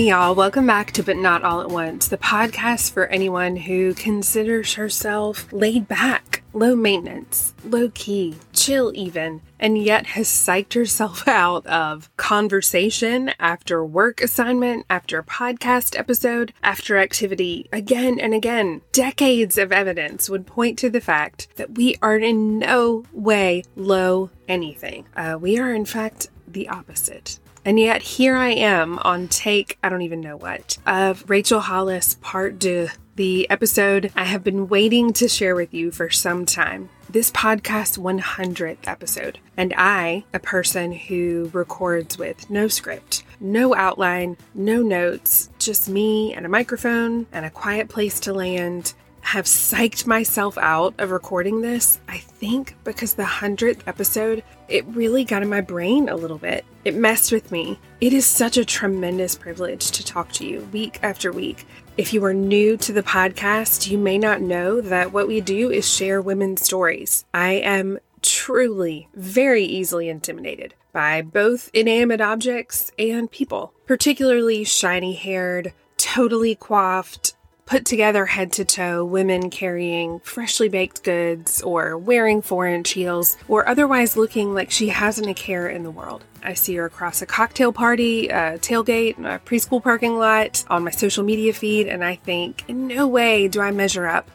Hey, y'all, welcome back to But Not All at Once, the podcast for anyone who considers herself laid back, low maintenance, low key, chill even, and yet has psyched herself out of conversation after work assignment, after podcast episode, after activity again and again. Decades of evidence would point to the fact that we are in no way low anything. Uh, we are, in fact, the opposite. And yet here I am on take, I don't even know what, of Rachel Hollis part deux, the episode I have been waiting to share with you for some time. This podcast 100th episode. And I, a person who records with no script, no outline, no notes, just me and a microphone and a quiet place to land have psyched myself out of recording this, I think because the 100th episode, it really got in my brain a little bit. It messed with me. It is such a tremendous privilege to talk to you week after week. If you are new to the podcast, you may not know that what we do is share women's stories. I am truly very easily intimidated by both inanimate objects and people, particularly shiny haired, totally coiffed, put together head to toe women carrying freshly baked goods or wearing four inch heels or otherwise looking like she hasn't a care in the world. I see her across a cocktail party, a tailgate, a preschool parking lot, on my social media feed, and I think, in no way do I measure up.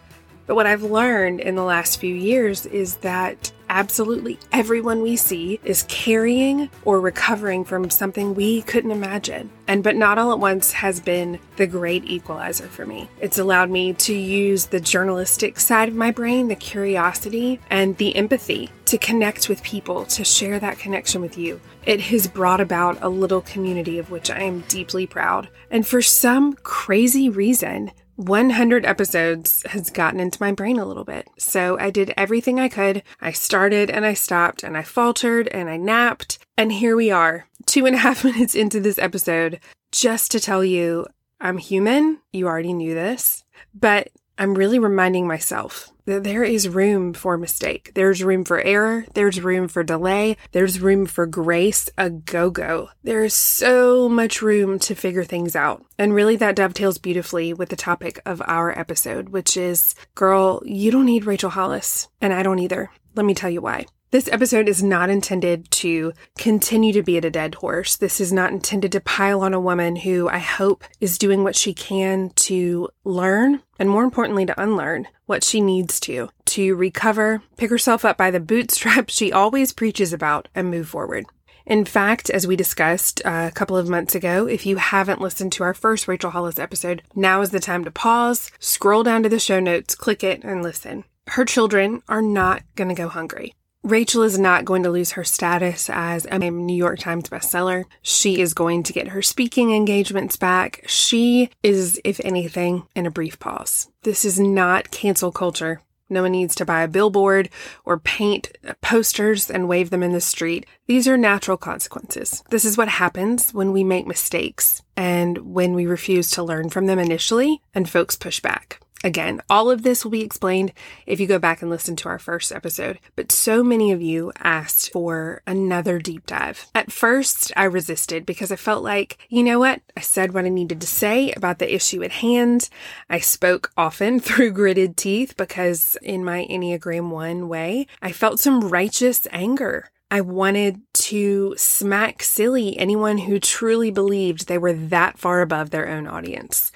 But what I've learned in the last few years is that absolutely everyone we see is carrying or recovering from something we couldn't imagine. And But Not All at Once has been the great equalizer for me. It's allowed me to use the journalistic side of my brain, the curiosity, and the empathy to connect with people, to share that connection with you. It has brought about a little community of which I am deeply proud. And for some crazy reason, 100 episodes has gotten into my brain a little bit. So I did everything I could. I started and I stopped and I faltered and I napped. And here we are, two and a half minutes into this episode, just to tell you I'm human. You already knew this, but I'm really reminding myself that there is room for mistake. There's room for error. There's room for delay. There's room for grace, a go go. There is so much room to figure things out. And really, that dovetails beautifully with the topic of our episode, which is girl, you don't need Rachel Hollis, and I don't either. Let me tell you why. This episode is not intended to continue to be at a dead horse. This is not intended to pile on a woman who I hope is doing what she can to learn and more importantly, to unlearn what she needs to, to recover, pick herself up by the bootstraps she always preaches about, and move forward. In fact, as we discussed uh, a couple of months ago, if you haven't listened to our first Rachel Hollis episode, now is the time to pause, scroll down to the show notes, click it, and listen. Her children are not going to go hungry. Rachel is not going to lose her status as a New York Times bestseller. She is going to get her speaking engagements back. She is, if anything, in a brief pause. This is not cancel culture. No one needs to buy a billboard or paint posters and wave them in the street. These are natural consequences. This is what happens when we make mistakes and when we refuse to learn from them initially and folks push back. Again, all of this will be explained if you go back and listen to our first episode, but so many of you asked for another deep dive. At first, I resisted because I felt like, you know what? I said what I needed to say about the issue at hand. I spoke often through gritted teeth because, in my Enneagram 1 way, I felt some righteous anger. I wanted to smack silly anyone who truly believed they were that far above their own audience.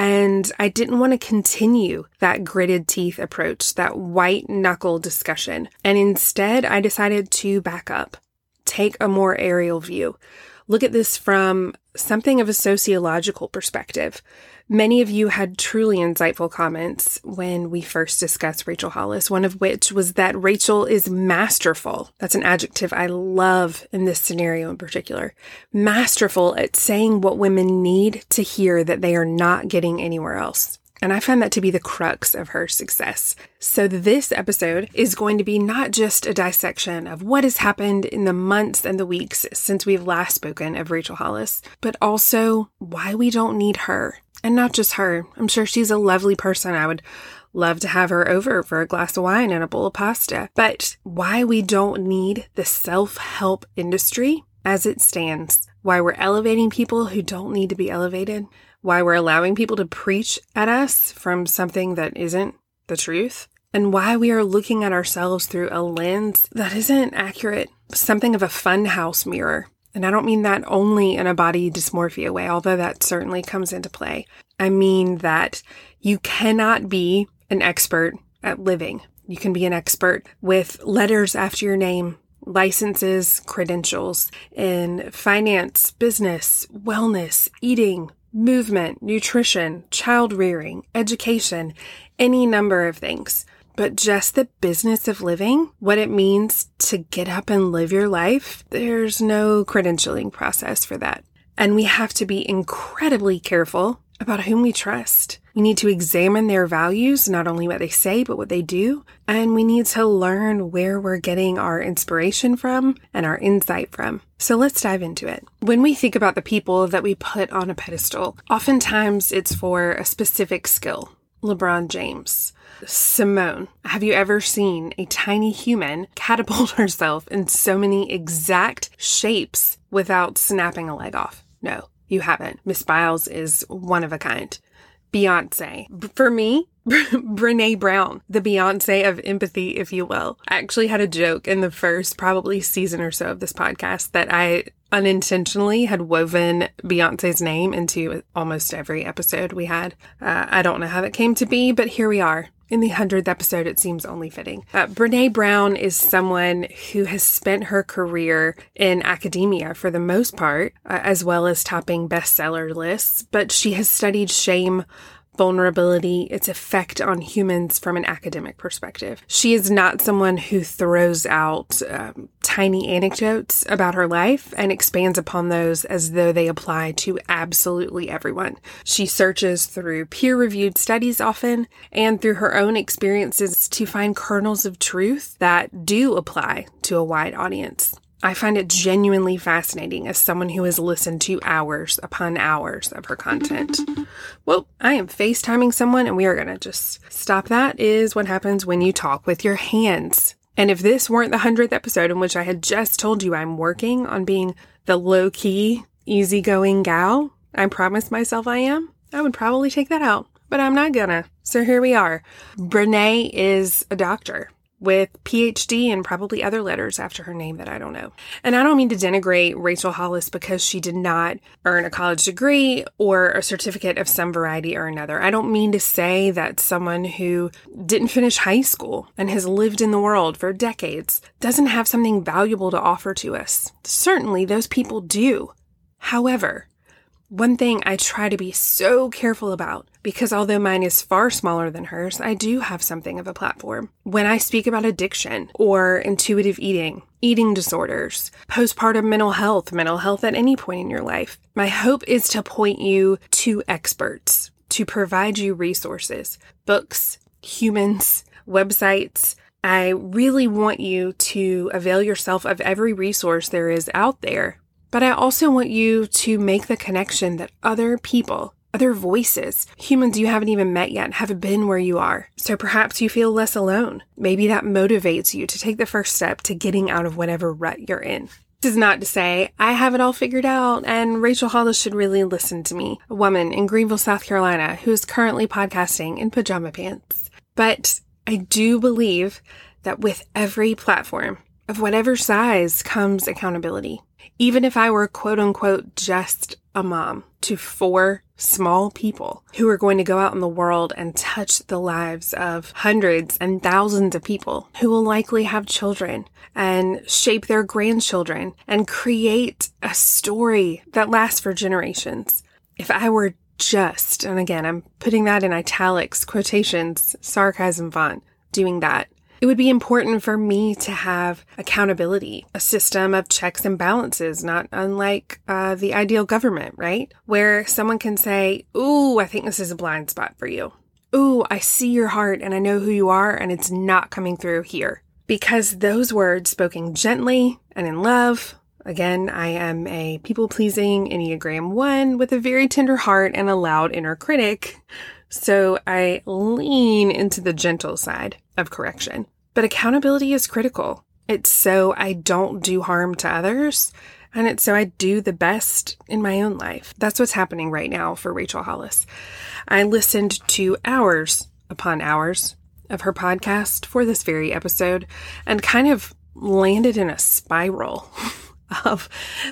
And I didn't want to continue that gritted teeth approach, that white knuckle discussion. And instead, I decided to back up, take a more aerial view, look at this from something of a sociological perspective. Many of you had truly insightful comments when we first discussed Rachel Hollis, one of which was that Rachel is masterful. That's an adjective I love in this scenario in particular. Masterful at saying what women need to hear that they are not getting anywhere else. And I find that to be the crux of her success. So this episode is going to be not just a dissection of what has happened in the months and the weeks since we've last spoken of Rachel Hollis, but also why we don't need her and not just her. I'm sure she's a lovely person. I would love to have her over for a glass of wine and a bowl of pasta. But why we don't need the self help industry as it stands, why we're elevating people who don't need to be elevated, why we're allowing people to preach at us from something that isn't the truth, and why we are looking at ourselves through a lens that isn't accurate, something of a funhouse mirror. And I don't mean that only in a body dysmorphia way, although that certainly comes into play. I mean that you cannot be an expert at living. You can be an expert with letters after your name, licenses, credentials in finance, business, wellness, eating, movement, nutrition, child rearing, education, any number of things. But just the business of living, what it means to get up and live your life, there's no credentialing process for that. And we have to be incredibly careful about whom we trust. We need to examine their values, not only what they say, but what they do. And we need to learn where we're getting our inspiration from and our insight from. So let's dive into it. When we think about the people that we put on a pedestal, oftentimes it's for a specific skill. LeBron James, Simone. Have you ever seen a tiny human catapult herself in so many exact shapes without snapping a leg off? No, you haven't. Miss Biles is one of a kind. Beyonce. For me, Brene Brown, the Beyonce of empathy, if you will. I actually had a joke in the first probably season or so of this podcast that I unintentionally had woven Beyonce's name into almost every episode we had. Uh, I don't know how that came to be, but here we are. In the 100th episode, it seems only fitting. Uh, Brene Brown is someone who has spent her career in academia for the most part, uh, as well as topping bestseller lists, but she has studied shame vulnerability, its effect on humans from an academic perspective. She is not someone who throws out um, tiny anecdotes about her life and expands upon those as though they apply to absolutely everyone. She searches through peer reviewed studies often and through her own experiences to find kernels of truth that do apply to a wide audience. I find it genuinely fascinating as someone who has listened to hours upon hours of her content. Well, I am FaceTiming someone and we are going to just stop. That is what happens when you talk with your hands. And if this weren't the 100th episode in which I had just told you I'm working on being the low key, easygoing gal I promised myself I am, I would probably take that out. But I'm not gonna. So here we are. Brene is a doctor with PhD and probably other letters after her name that I don't know. And I don't mean to denigrate Rachel Hollis because she did not earn a college degree or a certificate of some variety or another. I don't mean to say that someone who didn't finish high school and has lived in the world for decades doesn't have something valuable to offer to us. Certainly, those people do. However, one thing I try to be so careful about, because although mine is far smaller than hers, I do have something of a platform. When I speak about addiction or intuitive eating, eating disorders, postpartum mental health, mental health at any point in your life, my hope is to point you to experts, to provide you resources, books, humans, websites, I really want you to avail yourself of every resource there is out there but I also want you to make the connection that other people, other voices, humans you haven't even met yet, have been where you are. So perhaps you feel less alone. Maybe that motivates you to take the first step to getting out of whatever rut you're in. This is not to say I have it all figured out and Rachel Hollis should really listen to me, a woman in Greenville, South Carolina, who is currently podcasting in pajama pants. But I do believe that with every platform of whatever size comes accountability even if I were quote unquote just a mom to four small people who are going to go out in the world and touch the lives of hundreds and thousands of people who will likely have children and shape their grandchildren and create a story that lasts for generations. If I were just, and again, I'm putting that in italics, quotations, sarcasm font, doing that, it would be important for me to have accountability, a system of checks and balances, not unlike uh, the ideal government, right? Where someone can say, Ooh, I think this is a blind spot for you. Ooh, I see your heart and I know who you are, and it's not coming through here. Because those words spoken gently and in love, again, I am a people pleasing Enneagram 1 with a very tender heart and a loud inner critic. So I lean into the gentle side of correction. But accountability is critical. It's so I don't do harm to others And it's so I do the best in my own life. That's what's happening right now for Rachel Hollis. I listened to hours upon hours of her podcast for this very episode and kind of landed in a spiral of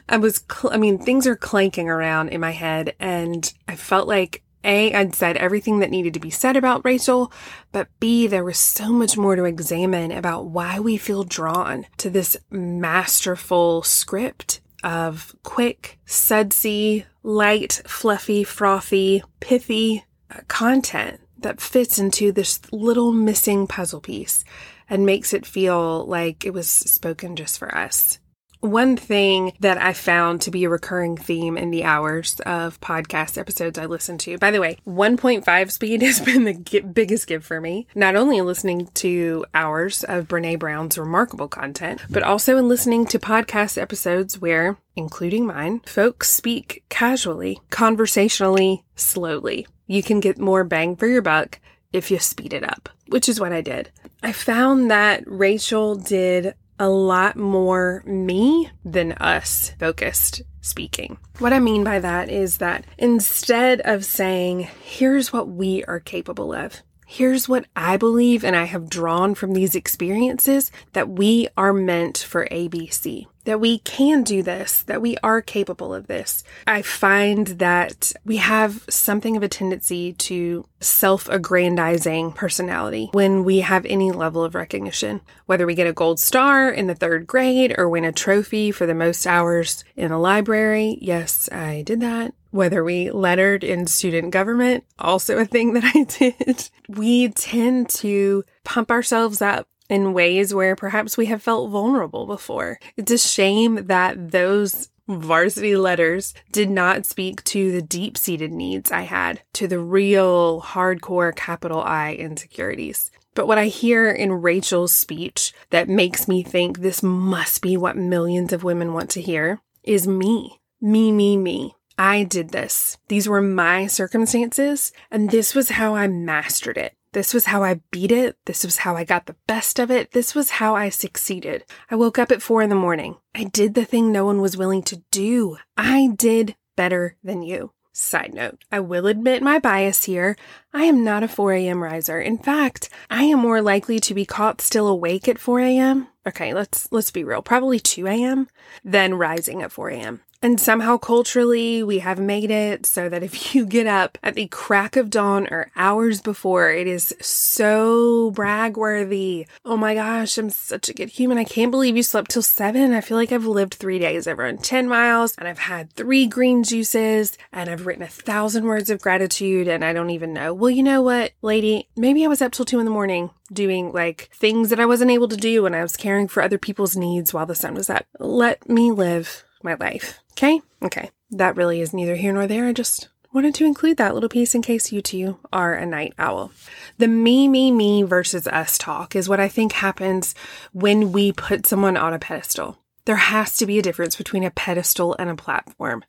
I was cl- I mean things are clanking around in my head and I felt like a, I'd said everything that needed to be said about Rachel, but B, there was so much more to examine about why we feel drawn to this masterful script of quick, sudsy, light, fluffy, frothy, pithy uh, content that fits into this little missing puzzle piece and makes it feel like it was spoken just for us. One thing that I found to be a recurring theme in the hours of podcast episodes I listen to, by the way, 1.5 speed has been the biggest gift for me. Not only in listening to hours of Brene Brown's remarkable content, but also in listening to podcast episodes where, including mine, folks speak casually, conversationally, slowly. You can get more bang for your buck if you speed it up, which is what I did. I found that Rachel did a lot more me than us focused speaking. What I mean by that is that instead of saying, here's what we are capable of, here's what I believe and I have drawn from these experiences that we are meant for ABC that we can do this, that we are capable of this. I find that we have something of a tendency to self aggrandizing personality when we have any level of recognition, whether we get a gold star in the third grade or win a trophy for the most hours in a library. Yes, I did that whether we lettered in student government, also a thing that I did. We tend to pump ourselves up in ways where perhaps we have felt vulnerable before. It's a shame that those varsity letters did not speak to the deep seated needs I had, to the real hardcore capital I insecurities. But what I hear in Rachel's speech that makes me think this must be what millions of women want to hear is me. Me, me, me. I did this. These were my circumstances, and this was how I mastered it. This was how I beat it. This was how I got the best of it. This was how I succeeded. I woke up at four in the morning. I did the thing no one was willing to do. I did better than you. Side note, I will admit my bias here. I am not a 4 a.m. riser. In fact, I am more likely to be caught still awake at 4 a.m. Okay, let's let's be real. Probably 2 a.m. then rising at 4 a.m. And somehow culturally, we have made it so that if you get up at the crack of dawn or hours before, it is so bragworthy. Oh my gosh, I'm such a good human. I can't believe you slept till seven. I feel like I've lived three days. I've run 10 miles and I've had three green juices and I've written a thousand words of gratitude and I don't even know. Well, you know what, lady? Maybe I was up till two in the morning doing like things that I wasn't able to do when I was caring for other people's needs while the sun was up. Let me live my life. Okay? Okay. That really is neither here nor there. I just wanted to include that little piece in case you too are a night owl. The me, me, me versus us talk is what I think happens when we put someone on a pedestal. There has to be a difference between a pedestal and a platform.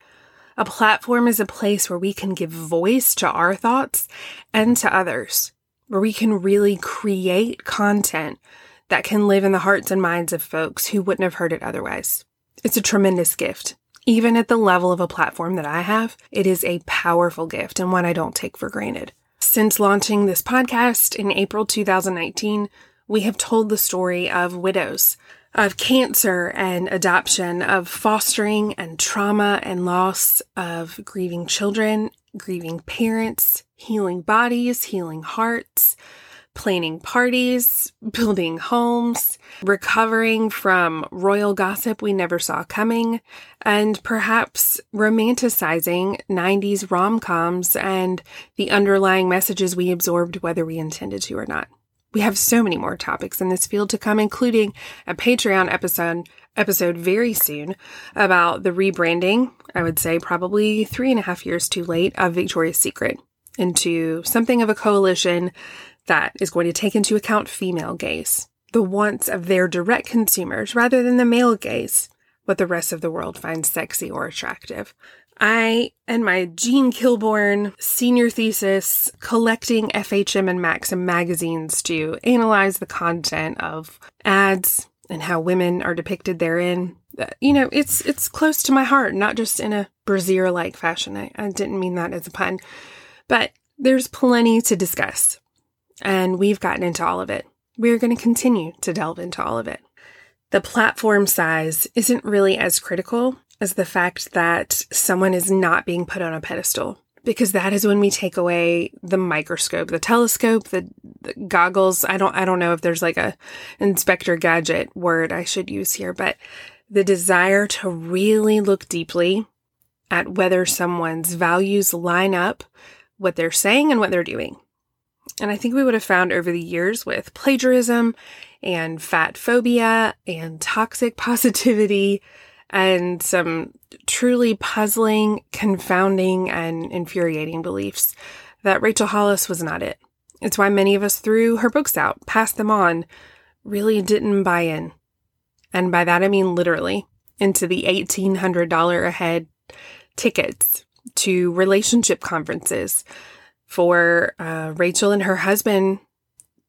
A platform is a place where we can give voice to our thoughts and to others, where we can really create content that can live in the hearts and minds of folks who wouldn't have heard it otherwise. It's a tremendous gift. Even at the level of a platform that I have, it is a powerful gift and one I don't take for granted. Since launching this podcast in April 2019, we have told the story of widows, of cancer and adoption, of fostering and trauma and loss, of grieving children, grieving parents, healing bodies, healing hearts, planning parties, building homes, recovering from royal gossip we never saw coming, and perhaps romanticizing 90s rom coms and the underlying messages we absorbed whether we intended to or not. We have so many more topics in this field to come, including a Patreon episode episode very soon about the rebranding, I would say probably three and a half years too late, of Victoria's Secret into something of a coalition that is going to take into account female gaze, the wants of their direct consumers rather than the male gaze, what the rest of the world finds sexy or attractive. I and my Jean Kilbourne senior thesis collecting FHM and Maxim magazines to analyze the content of ads and how women are depicted therein uh, you know, it's it's close to my heart, not just in a brazier like fashion. I, I didn't mean that as a pun, but there's plenty to discuss, and we've gotten into all of it. We're going to continue to delve into all of it. The platform size isn't really as critical as the fact that someone is not being put on a pedestal because that is when we take away the microscope, the telescope, the, the, goggles. I don't I don't know if there's like a inspector gadget word I should use here, but the desire to really look deeply at whether someone's values line up what they're saying and what they're doing. And I think we would have found over the years with plagiarism and fat phobia and toxic positivity and some truly puzzling, confounding, and infuriating beliefs that Rachel Hollis was not it. It's why many of us threw her books out, passed them on, really didn't buy in. And by that I mean literally into the $1,800 a head tickets to relationship conferences for uh, Rachel and her husband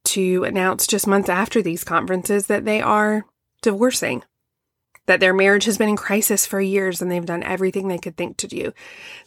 to announce just months after these conferences that they are divorcing that their marriage has been in crisis for years and they've done everything they could think to do,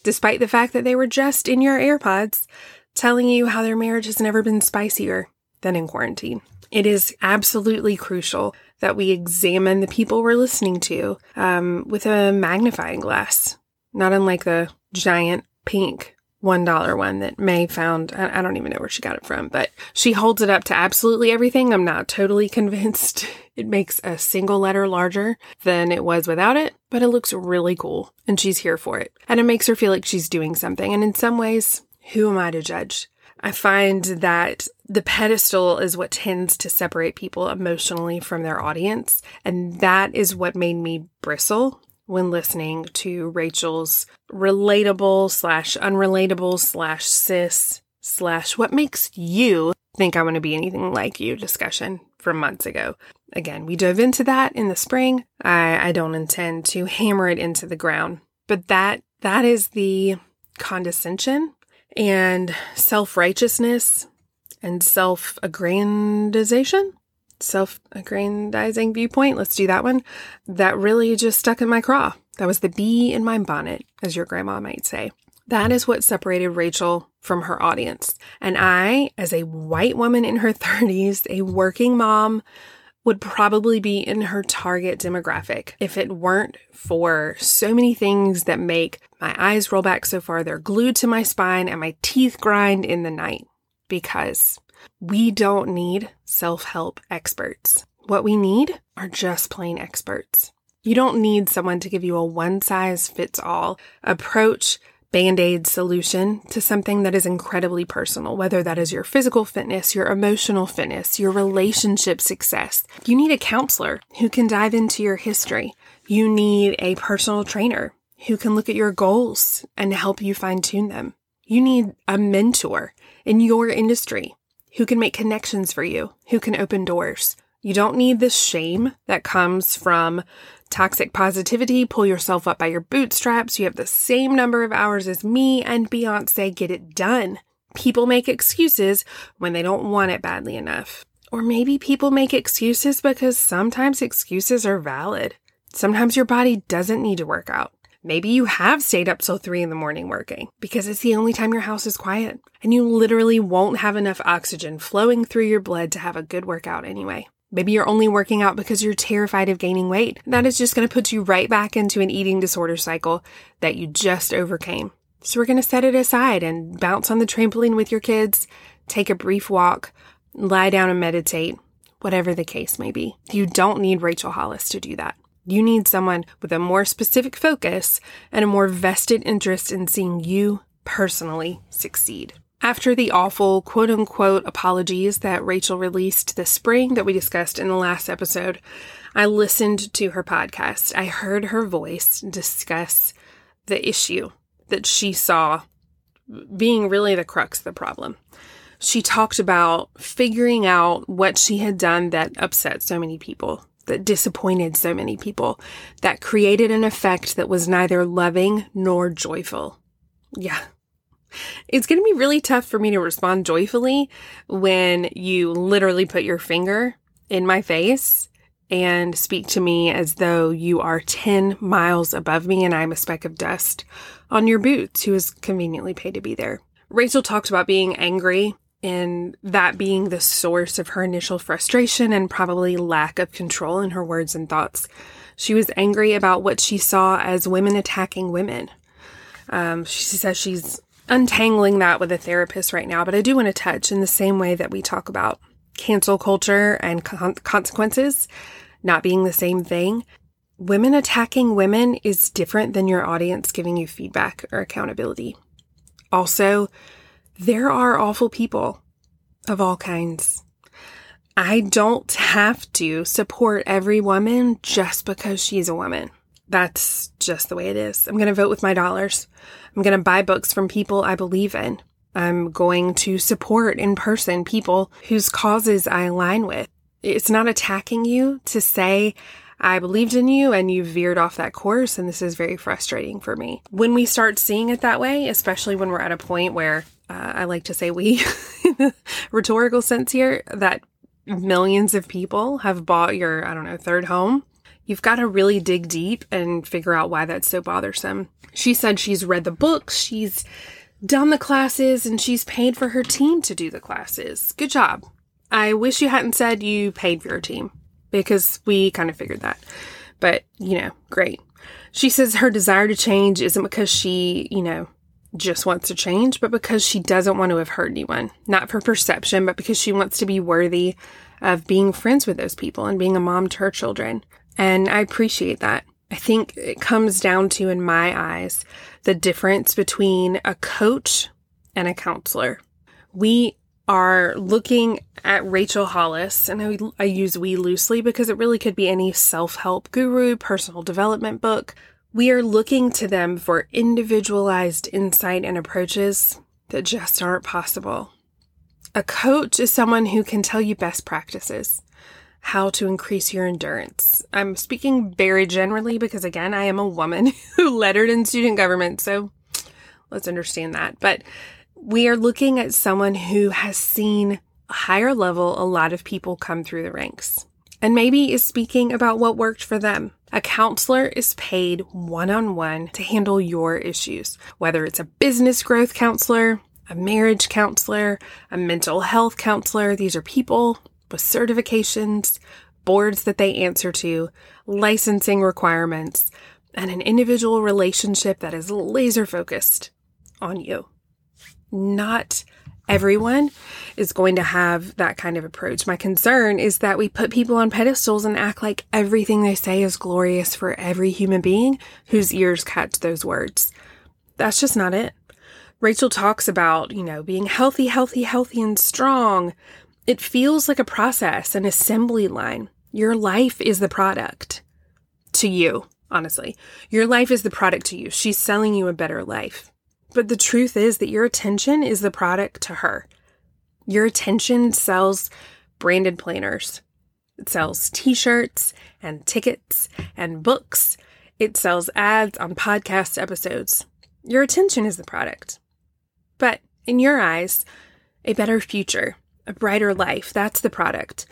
despite the fact that they were just in your AirPods telling you how their marriage has never been spicier than in quarantine. It is absolutely crucial that we examine the people we're listening to um, with a magnifying glass, not unlike the giant pink $1 one that May found. I don't even know where she got it from, but she holds it up to absolutely everything. I'm not totally convinced it makes a single letter larger than it was without it, but it looks really cool and she's here for it. And it makes her feel like she's doing something. And in some ways, who am I to judge? I find that the pedestal is what tends to separate people emotionally from their audience. And that is what made me bristle when listening to Rachel's relatable slash unrelatable slash cis slash what makes you think I want to be anything like you discussion from months ago. Again, we dove into that in the spring. I, I don't intend to hammer it into the ground, but that that is the condescension and self-righteousness and self-aggrandization self aggrandizing viewpoint, let's do that one, that really just stuck in my craw. That was the bee in my bonnet, as your grandma might say. That is what separated Rachel from her audience. And I, as a white woman in her 30s, a working mom, would probably be in her target demographic if it weren't for so many things that make my eyes roll back so far they're glued to my spine and my teeth grind in the night. Because we don't need self help experts. What we need are just plain experts. You don't need someone to give you a one size fits all approach, band aid solution to something that is incredibly personal, whether that is your physical fitness, your emotional fitness, your relationship success. You need a counselor who can dive into your history. You need a personal trainer who can look at your goals and help you fine tune them. You need a mentor in your industry who can make connections for you, who can open doors. You don't need the shame that comes from toxic positivity. Pull yourself up by your bootstraps. You have the same number of hours as me and Beyonce. Get it done. People make excuses when they don't want it badly enough. Or maybe people make excuses because sometimes excuses are valid. Sometimes your body doesn't need to work out. Maybe you have stayed up till three in the morning working because it's the only time your house is quiet and you literally won't have enough oxygen flowing through your blood to have a good workout anyway. Maybe you're only working out because you're terrified of gaining weight. That is just going to put you right back into an eating disorder cycle that you just overcame. So we're going to set it aside and bounce on the trampoline with your kids, take a brief walk, lie down and meditate, whatever the case may be. You don't need Rachel Hollis to do that. You need someone with a more specific focus and a more vested interest in seeing you personally succeed. After the awful quote unquote apologies that Rachel released this spring that we discussed in the last episode, I listened to her podcast. I heard her voice discuss the issue that she saw being really the crux of the problem. She talked about figuring out what she had done that upset so many people that disappointed so many people, that created an effect that was neither loving nor joyful. Yeah. It's going to be really tough for me to respond joyfully when you literally put your finger in my face and speak to me as though you are 10 miles above me and I'm a speck of dust on your boots who is conveniently paid to be there. Rachel talked about being angry and that being the source of her initial frustration and probably lack of control in her words and thoughts. She was angry about what she saw as women attacking women. Um, she says she's untangling that with a therapist right now, but I do want to touch in the same way that we talk about cancel culture and con- consequences not being the same thing. Women attacking women is different than your audience giving you feedback or accountability. Also, there are awful people of all kinds. I don't have to support every woman just because she's a woman. That's just the way it is. I'm going to vote with my dollars. I'm going to buy books from people I believe in. I'm going to support in person people whose causes I align with. It's not attacking you to say, I believed in you and you veered off that course, and this is very frustrating for me. When we start seeing it that way, especially when we're at a point where uh, I like to say we, rhetorical sense here, that millions of people have bought your, I don't know, third home, you've got to really dig deep and figure out why that's so bothersome. She said she's read the books, she's done the classes, and she's paid for her team to do the classes. Good job. I wish you hadn't said you paid for your team because we kind of figured that. But, you know, great. She says her desire to change isn't because she, you know, just wants to change, but because she doesn't want to have hurt anyone. Not for perception, but because she wants to be worthy of being friends with those people and being a mom to her children. And I appreciate that. I think it comes down to, in my eyes, the difference between a coach and a counselor. We are looking at Rachel Hollis, and I, I use we loosely because it really could be any self help guru, personal development book. We are looking to them for individualized insight and approaches that just aren't possible. A coach is someone who can tell you best practices, how to increase your endurance. I'm speaking very generally because, again, I am a woman who lettered in student government, so let's understand that. But we are looking at someone who has seen a higher level a lot of people come through the ranks and maybe is speaking about what worked for them. A counselor is paid one on one to handle your issues, whether it's a business growth counselor, a marriage counselor, a mental health counselor. These are people with certifications, boards that they answer to, licensing requirements, and an individual relationship that is laser focused on you not everyone is going to have that kind of approach. My concern is that we put people on pedestals and act like everything they say is glorious for every human being whose ears catch those words. That's just not it. Rachel talks about, you know, being healthy, healthy, healthy, and strong. It feels like a process, an assembly line. Your life is the product to you, honestly. Your life is the product to you. She's selling you a better life. But the truth is that your attention is the product to her. Your attention sells branded planners. It sells t shirts and tickets and books. It sells ads on podcast episodes. Your attention is the product. But in your eyes, a better future, a brighter life, that's the product.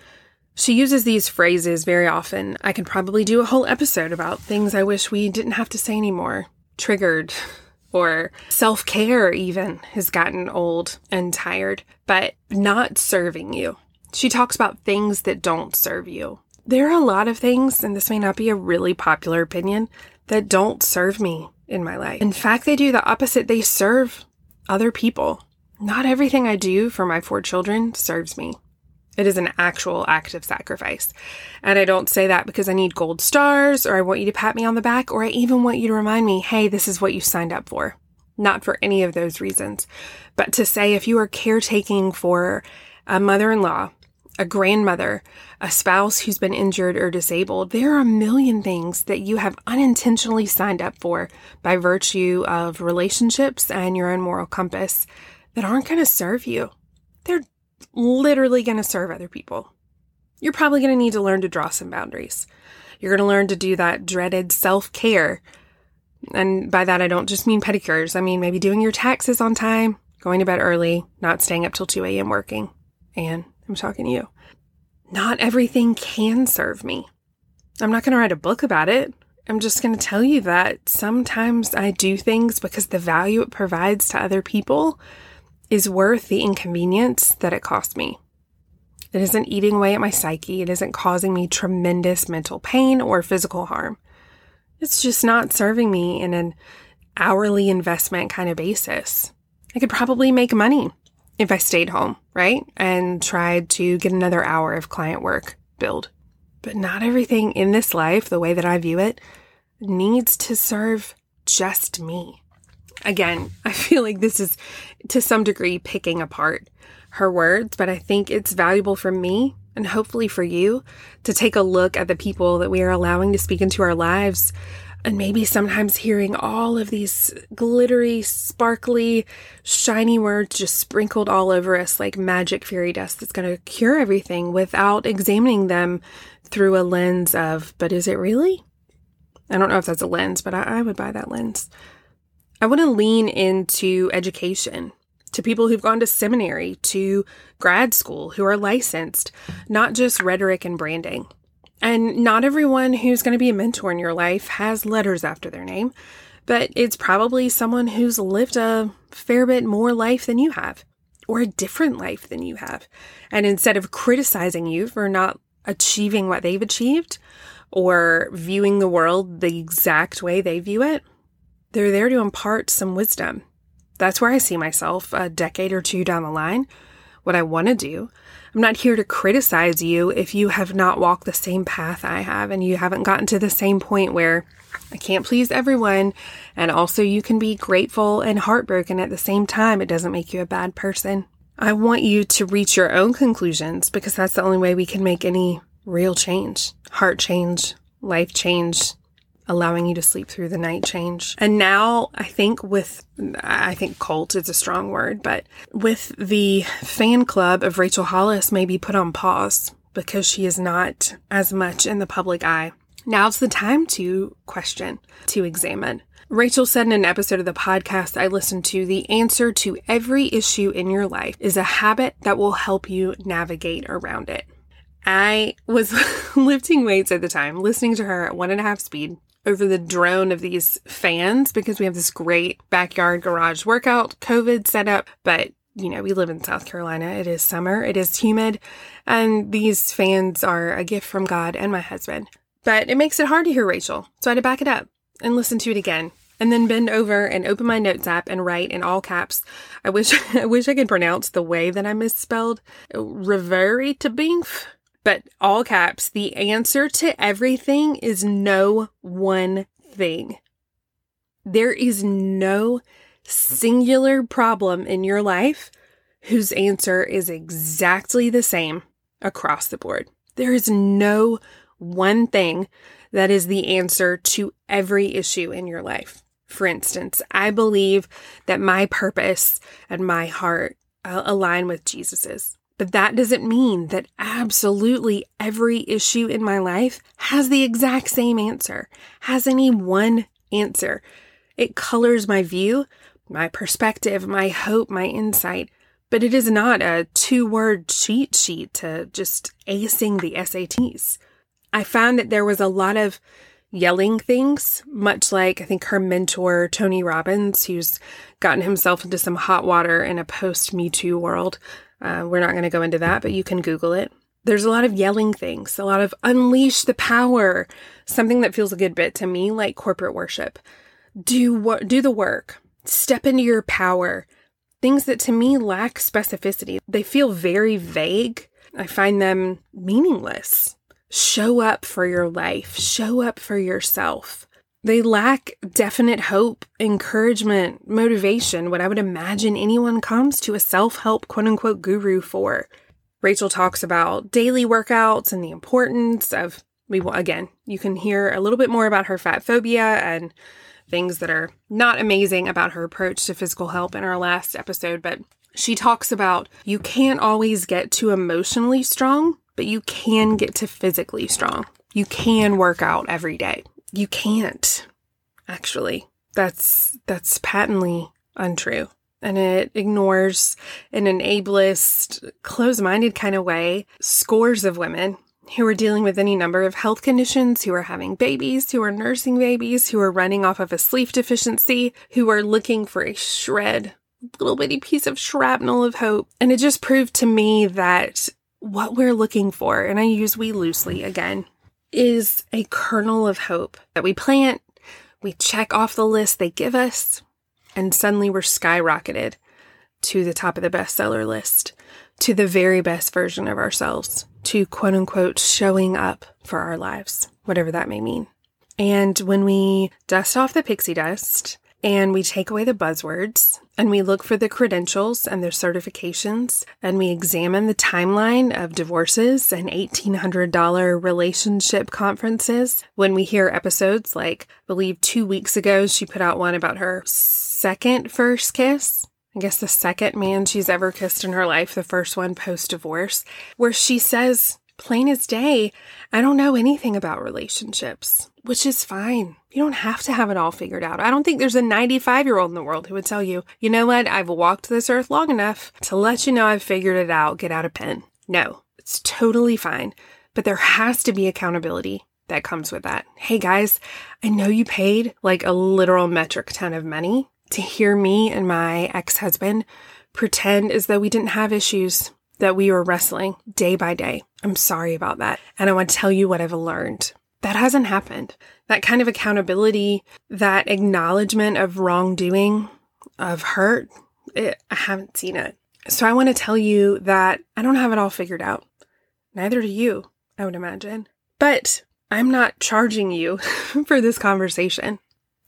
She uses these phrases very often. I could probably do a whole episode about things I wish we didn't have to say anymore. Triggered, or self care, even has gotten old and tired, but not serving you. She talks about things that don't serve you. There are a lot of things, and this may not be a really popular opinion, that don't serve me in my life. In fact, they do the opposite. They serve other people. Not everything I do for my four children serves me. It is an actual act of sacrifice. And I don't say that because I need gold stars or I want you to pat me on the back or I even want you to remind me, hey, this is what you signed up for. Not for any of those reasons. But to say if you are caretaking for a mother in law, a grandmother, a spouse who's been injured or disabled, there are a million things that you have unintentionally signed up for by virtue of relationships and your own moral compass that aren't going to serve you. They're literally going to serve other people. You're probably going to need to learn to draw some boundaries. You're going to learn to do that dreaded self care. And by that, I don't just mean pedicures. I mean maybe doing your taxes on time, going to bed early, not staying up till 2 a.m. working. And I'm talking to you. Not everything can serve me. I'm not going to write a book about it. I'm just going to tell you that sometimes I do things because the value it provides to other people is worth the inconvenience that it cost me. It isn't eating away at my psyche. It isn't causing me tremendous mental pain or physical harm. It's just not serving me in an hourly investment kind of basis. I could probably make money if I stayed home, right? And tried to get another hour of client work billed. But not everything in this life, the way that I view it, needs to serve just me. Again, I feel like this is to some degree picking apart her words, but I think it's valuable for me and hopefully for you to take a look at the people that we are allowing to speak into our lives. And maybe sometimes hearing all of these glittery, sparkly, shiny words just sprinkled all over us like magic fairy dust that's going to cure everything without examining them through a lens of, but is it really? I don't know if that's a lens, but I, I would buy that lens. I want to lean into education to people who've gone to seminary, to grad school, who are licensed, not just rhetoric and branding. And not everyone who's going to be a mentor in your life has letters after their name, but it's probably someone who's lived a fair bit more life than you have, or a different life than you have. And instead of criticizing you for not achieving what they've achieved or viewing the world the exact way they view it, they're there to impart some wisdom that's where I see myself a decade or two down the line, what I want to do. I'm not here to criticize you if you have not walked the same path I have and you haven't gotten to the same point where I can't please everyone. And also, you can be grateful and heartbroken at the same time. It doesn't make you a bad person. I want you to reach your own conclusions because that's the only way we can make any real change, heart change, life change, allowing you to sleep through the night change. And now I think with, I think cult is a strong word, but with the fan club of Rachel Hollis maybe put on pause because she is not as much in the public eye. Now's the time to question, to examine. Rachel said in an episode of the podcast I listened to the answer to every issue in your life is a habit that will help you navigate around it. I was lifting weights at the time, listening to her at one and a half speed, over the drone of these fans because we have this great backyard garage workout COVID setup. But, you know, we live in South Carolina. It is summer, it is humid, and these fans are a gift from God and my husband. But it makes it hard to hear Rachel. So I had to back it up and listen to it again. And then bend over and open my notes app and write in all caps. I wish I wish I could pronounce the way that I misspelled. Reverie to beef but all caps, the answer to everything is no one thing. There is no singular problem in your life whose answer is exactly the same across the board. There is no one thing that is the answer to every issue in your life. For instance, I believe that my purpose and my heart uh, align with Jesus's. But that doesn't mean that absolutely every issue in my life has the exact same answer, has any one answer. It colors my view, my perspective, my hope, my insight, but it is not a two word cheat sheet to just acing the SATs. I found that there was a lot of yelling things, much like I think her mentor, Tony Robbins, who's gotten himself into some hot water in a post Me Too world. Uh, we're not going to go into that, but you can Google it. There's a lot of yelling things, a lot of unleash the power, something that feels a good bit to me like corporate worship. Do what, do the work, step into your power. Things that to me lack specificity. They feel very vague. I find them meaningless. Show up for your life, show up for yourself. They lack definite hope, encouragement, motivation, what I would imagine anyone comes to a self help quote unquote guru for. Rachel talks about daily workouts and the importance of, we will, again, you can hear a little bit more about her fat phobia and things that are not amazing about her approach to physical health in our last episode, but she talks about you can't always get to emotionally strong, but you can get to physically strong. You can work out every day. You can't, actually. That's that's patently untrue. And it ignores in an ableist, close minded kind of way scores of women who are dealing with any number of health conditions, who are having babies, who are nursing babies, who are running off of a sleep deficiency, who are looking for a shred, little bitty piece of shrapnel of hope. And it just proved to me that what we're looking for, and I use we loosely again, is a kernel of hope that we plant, we check off the list they give us, and suddenly we're skyrocketed to the top of the bestseller list, to the very best version of ourselves, to quote unquote showing up for our lives, whatever that may mean. And when we dust off the pixie dust and we take away the buzzwords and we look for the credentials and their certifications and we examine the timeline of divorces and $1,800 relationship conferences. When we hear episodes like, I believe two weeks ago, she put out one about her second first kiss. I guess the second man she's ever kissed in her life, the first one post divorce, where she says, plain as day, I don't know anything about relationships, which is fine. You don't have to have it all figured out. I don't think there's a 95 year old in the world who would tell you, you know what, I've walked this earth long enough to let you know I've figured it out. Get out a pen. No, it's totally fine. But there has to be accountability that comes with that. Hey guys, I know you paid like a literal metric ton of money to hear me and my ex husband pretend as though we didn't have issues that we were wrestling day by day. I'm sorry about that. And I want to tell you what I've learned. That hasn't happened. That kind of accountability, that acknowledgement of wrongdoing, of hurt, it, I haven't seen it. So I want to tell you that I don't have it all figured out. Neither do you, I would imagine. But I'm not charging you for this conversation.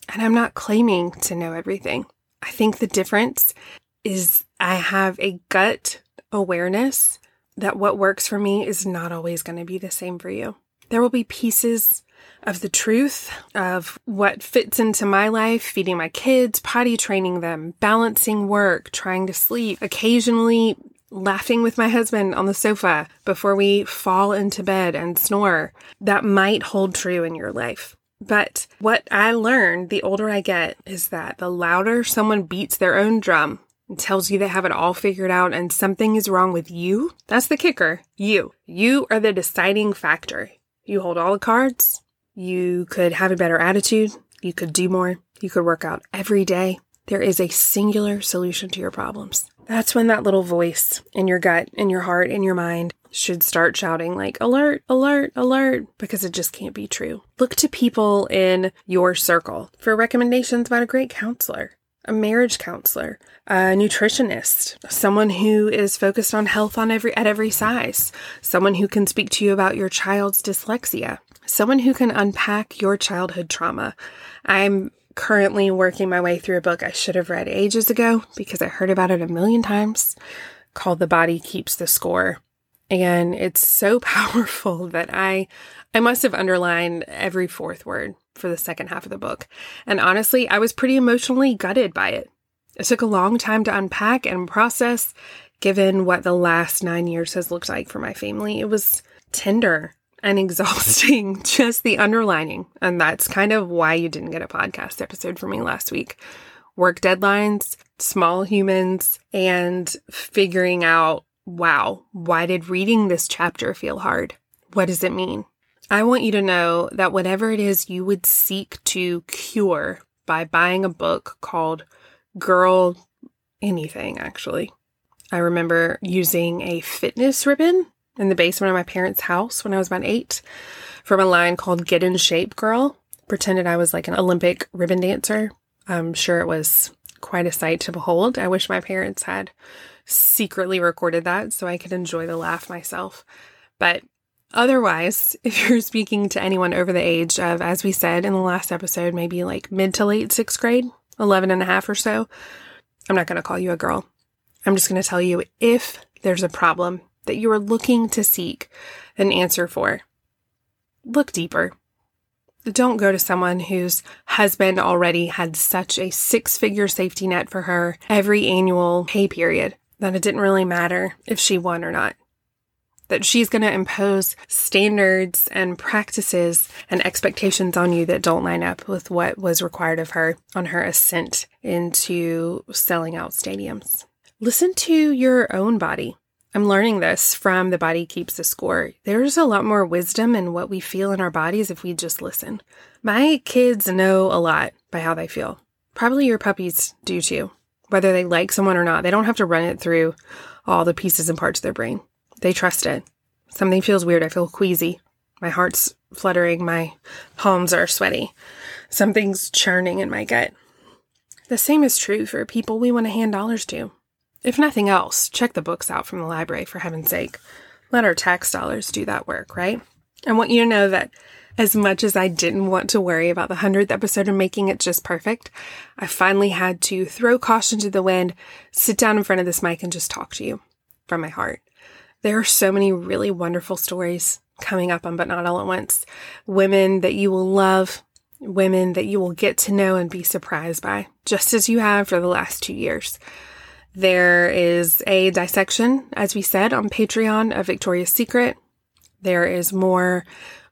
And I'm not claiming to know everything. I think the difference is I have a gut awareness that what works for me is not always going to be the same for you. There will be pieces of the truth of what fits into my life, feeding my kids, potty training them, balancing work, trying to sleep, occasionally laughing with my husband on the sofa before we fall into bed and snore. That might hold true in your life. But what I learned the older I get is that the louder someone beats their own drum, and tells you they have it all figured out and something is wrong with you, that's the kicker. You. You are the deciding factor. You hold all the cards. You could have a better attitude. You could do more. You could work out every day. There is a singular solution to your problems. That's when that little voice in your gut, in your heart, in your mind should start shouting like alert, alert, alert, because it just can't be true. Look to people in your circle for recommendations about a great counselor a marriage counselor, a nutritionist, someone who is focused on health on every at every size, someone who can speak to you about your child's dyslexia, someone who can unpack your childhood trauma. I'm currently working my way through a book I should have read ages ago because I heard about it a million times called The Body Keeps the Score. And it's so powerful that I I must have underlined every fourth word for the second half of the book. And honestly, I was pretty emotionally gutted by it. It took a long time to unpack and process, given what the last nine years has looked like for my family. It was tender and exhausting, just the underlining. And that's kind of why you didn't get a podcast episode from me last week. Work deadlines, small humans, and figuring out, wow, why did reading this chapter feel hard? What does it mean? I want you to know that whatever it is you would seek to cure by buying a book called Girl Anything, actually. I remember using a fitness ribbon in the basement of my parents' house when I was about eight from a line called Get in Shape Girl. Pretended I was like an Olympic ribbon dancer. I'm sure it was quite a sight to behold. I wish my parents had secretly recorded that so I could enjoy the laugh myself. But Otherwise, if you're speaking to anyone over the age of, as we said in the last episode, maybe like mid to late sixth grade, 11 and a half or so, I'm not going to call you a girl. I'm just going to tell you if there's a problem that you are looking to seek an answer for, look deeper. Don't go to someone whose husband already had such a six figure safety net for her every annual pay period that it didn't really matter if she won or not that she's going to impose standards and practices and expectations on you that don't line up with what was required of her on her ascent into selling out stadiums. Listen to your own body. I'm learning this from The Body Keeps the Score. There's a lot more wisdom in what we feel in our bodies if we just listen. My kids know a lot by how they feel. Probably your puppies do too. Whether they like someone or not, they don't have to run it through all the pieces and parts of their brain. They trust it. Something feels weird. I feel queasy. My heart's fluttering. My palms are sweaty. Something's churning in my gut. The same is true for people we want to hand dollars to. If nothing else, check the books out from the library for heaven's sake. Let our tax dollars do that work, right? I want you to know that as much as I didn't want to worry about the 100th episode and making it just perfect, I finally had to throw caution to the wind, sit down in front of this mic, and just talk to you from my heart. There are so many really wonderful stories coming up on But Not All at Once. Women that you will love, women that you will get to know and be surprised by, just as you have for the last two years. There is a dissection, as we said, on Patreon of Victoria's Secret. There is more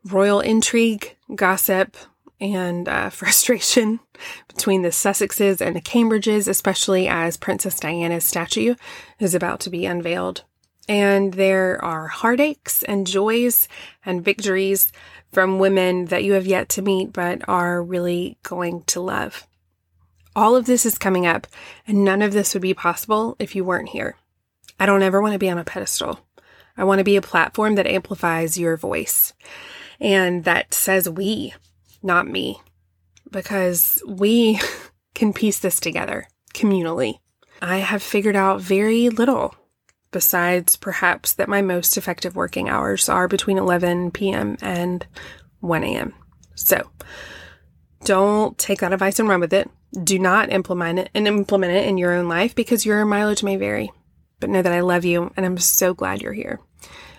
royal intrigue, gossip, and uh, frustration between the Sussexes and the Cambridges, especially as Princess Diana's statue is about to be unveiled and there are heartaches and joys and victories from women that you have yet to meet but are really going to love. All of this is coming up, and none of this would be possible if you weren't here. I don't ever want to be on a pedestal. I want to be a platform that amplifies your voice and that says we, not me, because we can piece this together communally. I have figured out very little besides perhaps that my most effective working hours are between 11 p.m. and 1 a.m. So don't take that advice and run with it. Do not implement it and implement it in your own life because your mileage may vary. But know that I love you and I'm so glad you're here.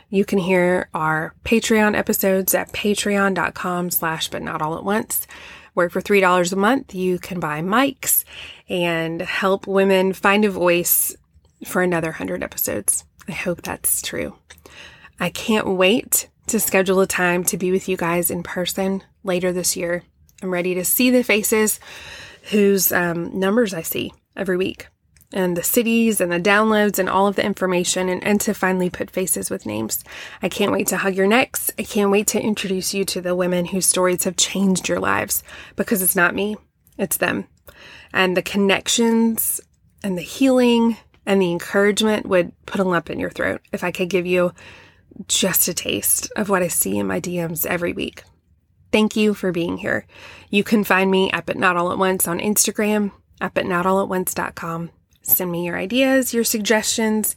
You can hear our Patreon episodes at patreon.com slash but not all at once where for $3 a month you can buy mics and help women find a voice for another 100 episodes. I hope that's true. I can't wait to schedule a time to be with you guys in person later this year. I'm ready to see the faces whose um, numbers I see every week and the cities and the downloads and all of the information and, and to finally put faces with names. I can't wait to hug your necks. I can't wait to introduce you to the women whose stories have changed your lives because it's not me, it's them. And the connections and the healing and the encouragement would put a lump in your throat if I could give you just a taste of what I see in my DMs every week. Thank you for being here. You can find me at But Not All at Once on Instagram, at ButNotAllAtOnce.com. Send me your ideas, your suggestions,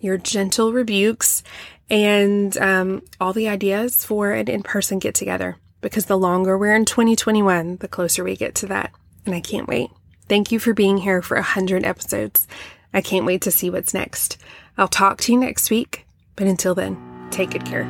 your gentle rebukes, and um, all the ideas for an in person get together. Because the longer we're in 2021, the closer we get to that. And I can't wait. Thank you for being here for 100 episodes. I can't wait to see what's next. I'll talk to you next week, but until then, take good care.